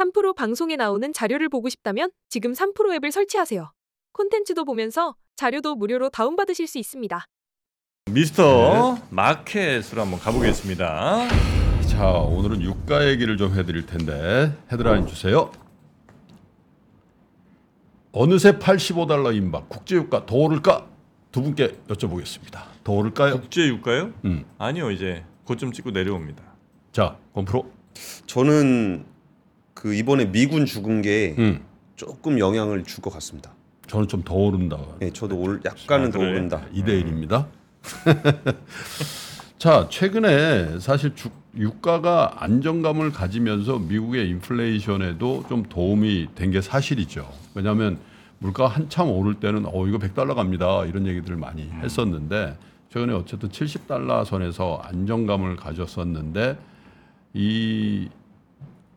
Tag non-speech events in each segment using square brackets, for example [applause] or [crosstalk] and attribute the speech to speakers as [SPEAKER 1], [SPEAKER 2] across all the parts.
[SPEAKER 1] 3프로 방송에 나오는 자료를 보고 싶다면 지금 3프로 앱을 설치하세요. 콘텐츠도 보면서 자료도 무료로 다운받으실 수 있습니다.
[SPEAKER 2] 미스터 마켓으로 한번 가보겠습니다.
[SPEAKER 3] 자 오늘은 유가 얘기를 좀 해드릴 텐데 헤드라인 주세요. 어느새 85달러 임박 국제유가 더 오를까 두 분께 여쭤보겠습니다. 더 오를까요?
[SPEAKER 2] 국제 유가요?
[SPEAKER 3] 음.
[SPEAKER 2] 아니요, 이제 고점 찍고 내려옵니다.
[SPEAKER 3] 자 건프로.
[SPEAKER 4] 저는 그 이번에 미군 죽은 게
[SPEAKER 3] 음.
[SPEAKER 4] 조금 영향을 줄 것 같습니다.
[SPEAKER 3] 저는 좀 더 오른다.
[SPEAKER 4] 네, 저도 올 약간은
[SPEAKER 2] 아,
[SPEAKER 4] 더
[SPEAKER 2] 그래?
[SPEAKER 4] 오른다.
[SPEAKER 3] 2대 1입니다. [laughs] 자, 최근에 사실 주, 유가가 안정감을 가지면서 미국의 인플레이션에도 좀 도움이 된 게 사실이죠. 왜냐하면 물가가 한참 오를 때는 어 이거 100달러 갑니다. 이런 얘기들을 많이 했었는데 최근에 어쨌든 70달러 선에서 안정감을 가졌었는데 이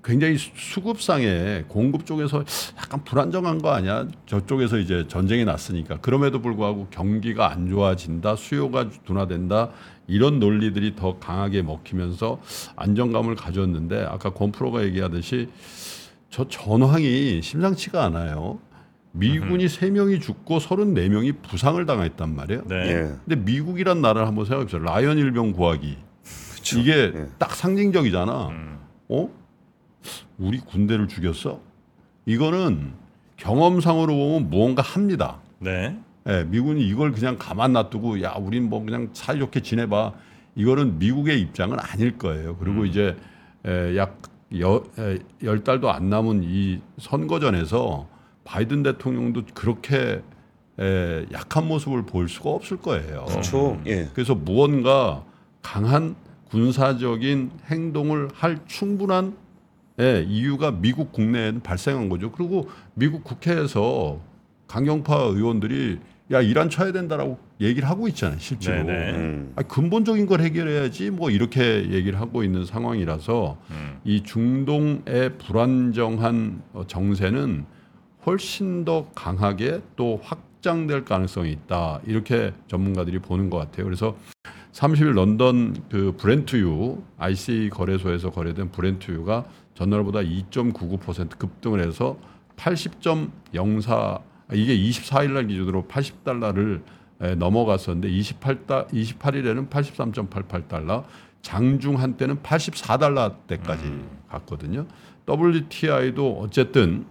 [SPEAKER 3] 굉장히 수- 수급상에 공급 쪽에서 약간 불안정한 거 아니야? 저쪽에서 이제 전쟁이 났으니까 그럼에도 불구하고 경기가 안 좋아진다, 수요가 둔화된다 이런 논리들이 더 강하게 먹히면서 안정감을 가졌는데 아까 권프로가 얘기하듯이 저 전황이 심상치가 않아요. 미군이 세명이 죽고 34명이 부상을 당했단 말이에요.
[SPEAKER 2] 네.
[SPEAKER 4] 예.
[SPEAKER 3] 근데 미국이란 나라를 한번 생각해 보세요. 라이언 일병 구하기. 이게
[SPEAKER 4] 예.
[SPEAKER 3] 딱 상징적이잖아.
[SPEAKER 2] 음.
[SPEAKER 3] 어? 우리 군대를 죽였어? 이거는 경험상으로 보면 무언가 합니다.
[SPEAKER 2] 네.
[SPEAKER 3] 예, 미군이 이걸 그냥 가만 놔두고 야, 우린 뭐 그냥 사이좋게 지내봐. 이거는 미국의 입장은 아닐 거예요. 그리고 이제 에, 약 여, 에, 열 달도 안 남은 이 선거전에서 바이든 대통령도 그렇게 에, 약한 모습을 보일 수가 없을 거예요.
[SPEAKER 4] 그렇죠. 예.
[SPEAKER 3] 그래서 무언가 강한 군사적인 행동을 할 충분한 예, 이유가 미국 국내에는 발생한 거죠. 그리고 미국 국회에서 강경파 의원들이 야 이란 쳐야 된다라고 얘기를 하고 있잖아요, 실제로.
[SPEAKER 2] 네네.
[SPEAKER 4] 음.
[SPEAKER 3] 아니, 근본적인 걸 해결해야지 뭐 이렇게 얘기를 하고 있는 상황이라서
[SPEAKER 2] 음.
[SPEAKER 3] 이 중동의 불안정한 어, 정세는 훨씬 더 강하게 또 확장될 가능성이 있다 이렇게 전문가들이 보는 것 같아요. 그래서 30일 런던 그 브렌트유 IC 거래소에서 거래된 브렌트유가 전날보다 2.99% 급등을 해서 80.04 이게 24일 날 기준으로 80달러를 넘어갔었는데 28다 28일에는 83.88달러 장중 한때는 84달러 대까지 갔거든요. WTI도 어쨌든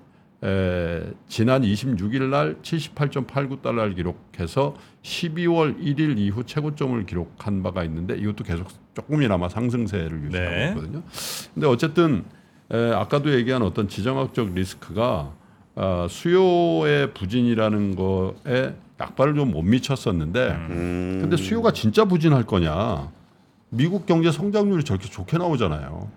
[SPEAKER 3] 에, 지난 26일 날 78.89달러를 기록해서 12월 1일 이후 최고점을 기록한 바가 있는데 이것도 계속 조금이나마 상승세를 유지하고
[SPEAKER 2] 네.
[SPEAKER 3] 있거든요. 근데 어쨌든 에, 아까도 얘기한 어떤 지정학적 리스크가 아, 수요의 부진이라는 거에 약발을 좀 못 미쳤었는데
[SPEAKER 4] 음.
[SPEAKER 3] 근데 수요가 진짜 부진할 거냐? 미국 경제 성장률이 저렇게 좋게 나오잖아요.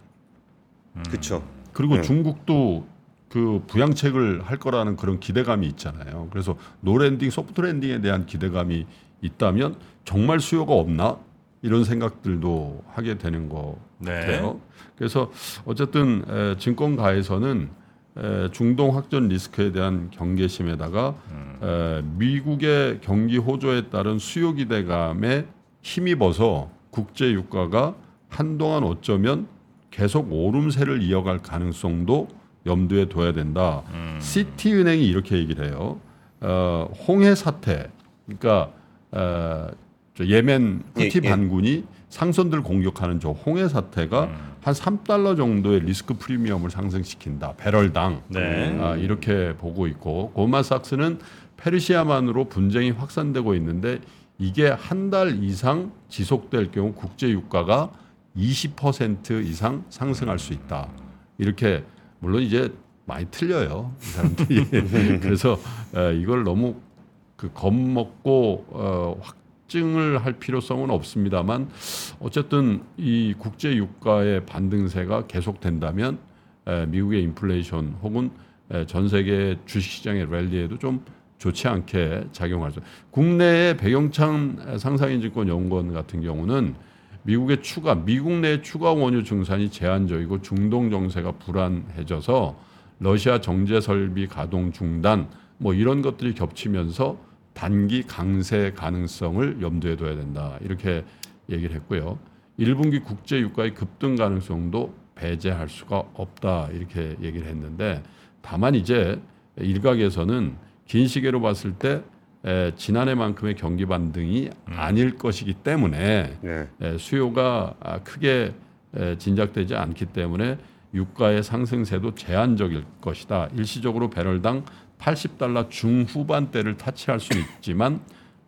[SPEAKER 4] 그렇죠.
[SPEAKER 3] 그리고
[SPEAKER 4] 네.
[SPEAKER 3] 중국도 그 부양책을 할 거라는 그런 기대감이 있잖아요. 그래서 no landing, soft landing에 대한 기대감이 있다면 정말 수요가 없나 이런 생각들도 하게 되는 것
[SPEAKER 2] 네.
[SPEAKER 3] 같아요. 그래서 어쨌든 에, 증권가에서는 에, 중동 확전 리스크에 대한 경계심에다가 에, 미국의 경기 호조에 따른 수요 기대감에 힘입어서 국제 유가가 한동안 어쩌면 계속 오름세를 이어갈 가능성도 염두에 둬야 된다. 시티은행이 이렇게 얘기를 해요. 어, 홍해 사태, 그러니까 어, 저 예멘 후티
[SPEAKER 4] 예, 예.
[SPEAKER 3] 반군이 상선들 공격하는 저 홍해 사태가 한 3달러 정도의 리스크 프리미엄을 상승시킨다. 배럴당.
[SPEAKER 2] 네.
[SPEAKER 3] 아, 이렇게 보고 있고 고마삭스는 페르시아만으로 분쟁이 확산되고 있는데 이게 한 달 이상 지속될 경우 국제 유가가 20% 이상 상승할 수 있다. 이렇게 물론 이제 많이 틀려요. 이 사람들이. [laughs] 그래서 에, 이걸 너무 그 겁먹고 어, 확 증을 할 필요성은 없습니다만 어쨌든 이 국제 유가의 반등세가 계속된다면 에, 미국의 인플레이션 혹은 에, 전 세계 주식시장의 랠리에도 좀 좋지 않게 작용할 수. 국내의 백영창 상상인증권 연구원 같은 경우는 미국의 추가 미국 내 추가 원유 증산이 제한적이고 중동 정세가 불안해져서 러시아 정제 설비 가동 중단 뭐 이런 것들이 겹치면서 단기 강세 가능성을 염두에 둬야 된다 이렇게 얘기를 했고요. 1분기 국제 유가의 급등 가능성도 배제할 수가 없다 이렇게 얘기를 했는데 다만 이제 일각에서는 긴 시계로 봤을 때 에, 지난해만큼의 경기 반등이 아닐 것이기 때문에
[SPEAKER 4] 네.
[SPEAKER 3] 에, 수요가 아, 크게 에, 진작되지 않기 때문에 유가의 상승세도 제한적일 것이다. 일시적으로 배럴당 80달러 중후반대를 타치할 수는 있지만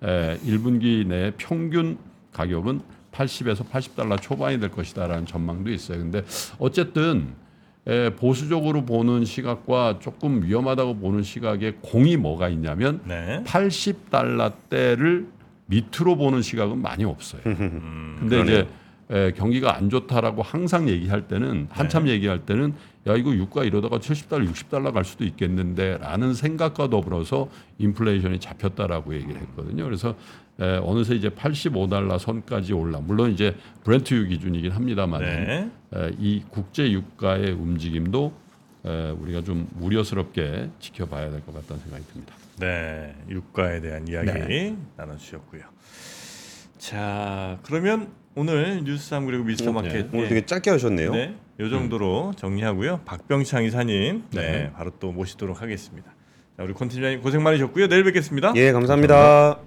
[SPEAKER 3] 에, 1분기 내 평균 가격은 80에서 80달러 초반이 될 것이다라는 전망도 있어요. 근데 어쨌든 에, 보수적으로 보는 시각과 조금 위험하다고 보는 시각에 공이 뭐가 있냐면
[SPEAKER 2] 네.
[SPEAKER 3] 80달러대를 밑으로 보는 시각은 많이 없어요. [laughs]
[SPEAKER 2] 음,
[SPEAKER 3] 근데
[SPEAKER 4] 그러네요.
[SPEAKER 3] 이제 에, 경기가 안 좋다라고 항상 얘기할 때는 한참
[SPEAKER 2] 네.
[SPEAKER 3] 얘기할 때는 야 이거 유가 이러다가 70달러, 60달러 갈 수도 있겠는데라는 생각과 더불어서 인플레이션이 잡혔다라고 얘기를 했거든요. 그래서 에, 어느새 이제 85달러 선까지 올라. 물론 이제 브렌트유 기준이긴 합니다만
[SPEAKER 2] 네.
[SPEAKER 3] 에, 이 국제 유가의 움직임도 에, 우리가 좀 우려스럽게 지켜봐야 될 것 같다는 생각이 듭니다.
[SPEAKER 2] 네, 유가에 대한 이야기
[SPEAKER 3] 네.
[SPEAKER 2] 나눠주셨고요. 자, 그러면 오늘 뉴스 3 그리고 미스터
[SPEAKER 3] 네.
[SPEAKER 2] 마켓
[SPEAKER 4] 오늘 되게 짧게 하셨네요.
[SPEAKER 2] 네, 요 정도로 정리하고요. 박병창 이사님, 네,
[SPEAKER 3] 네.
[SPEAKER 2] 바로 또 모시도록 하겠습니다. 자, 우리 콘티뉴님 고생 많으셨고요. 내일 뵙겠습니다.
[SPEAKER 4] 예, 감사합니다.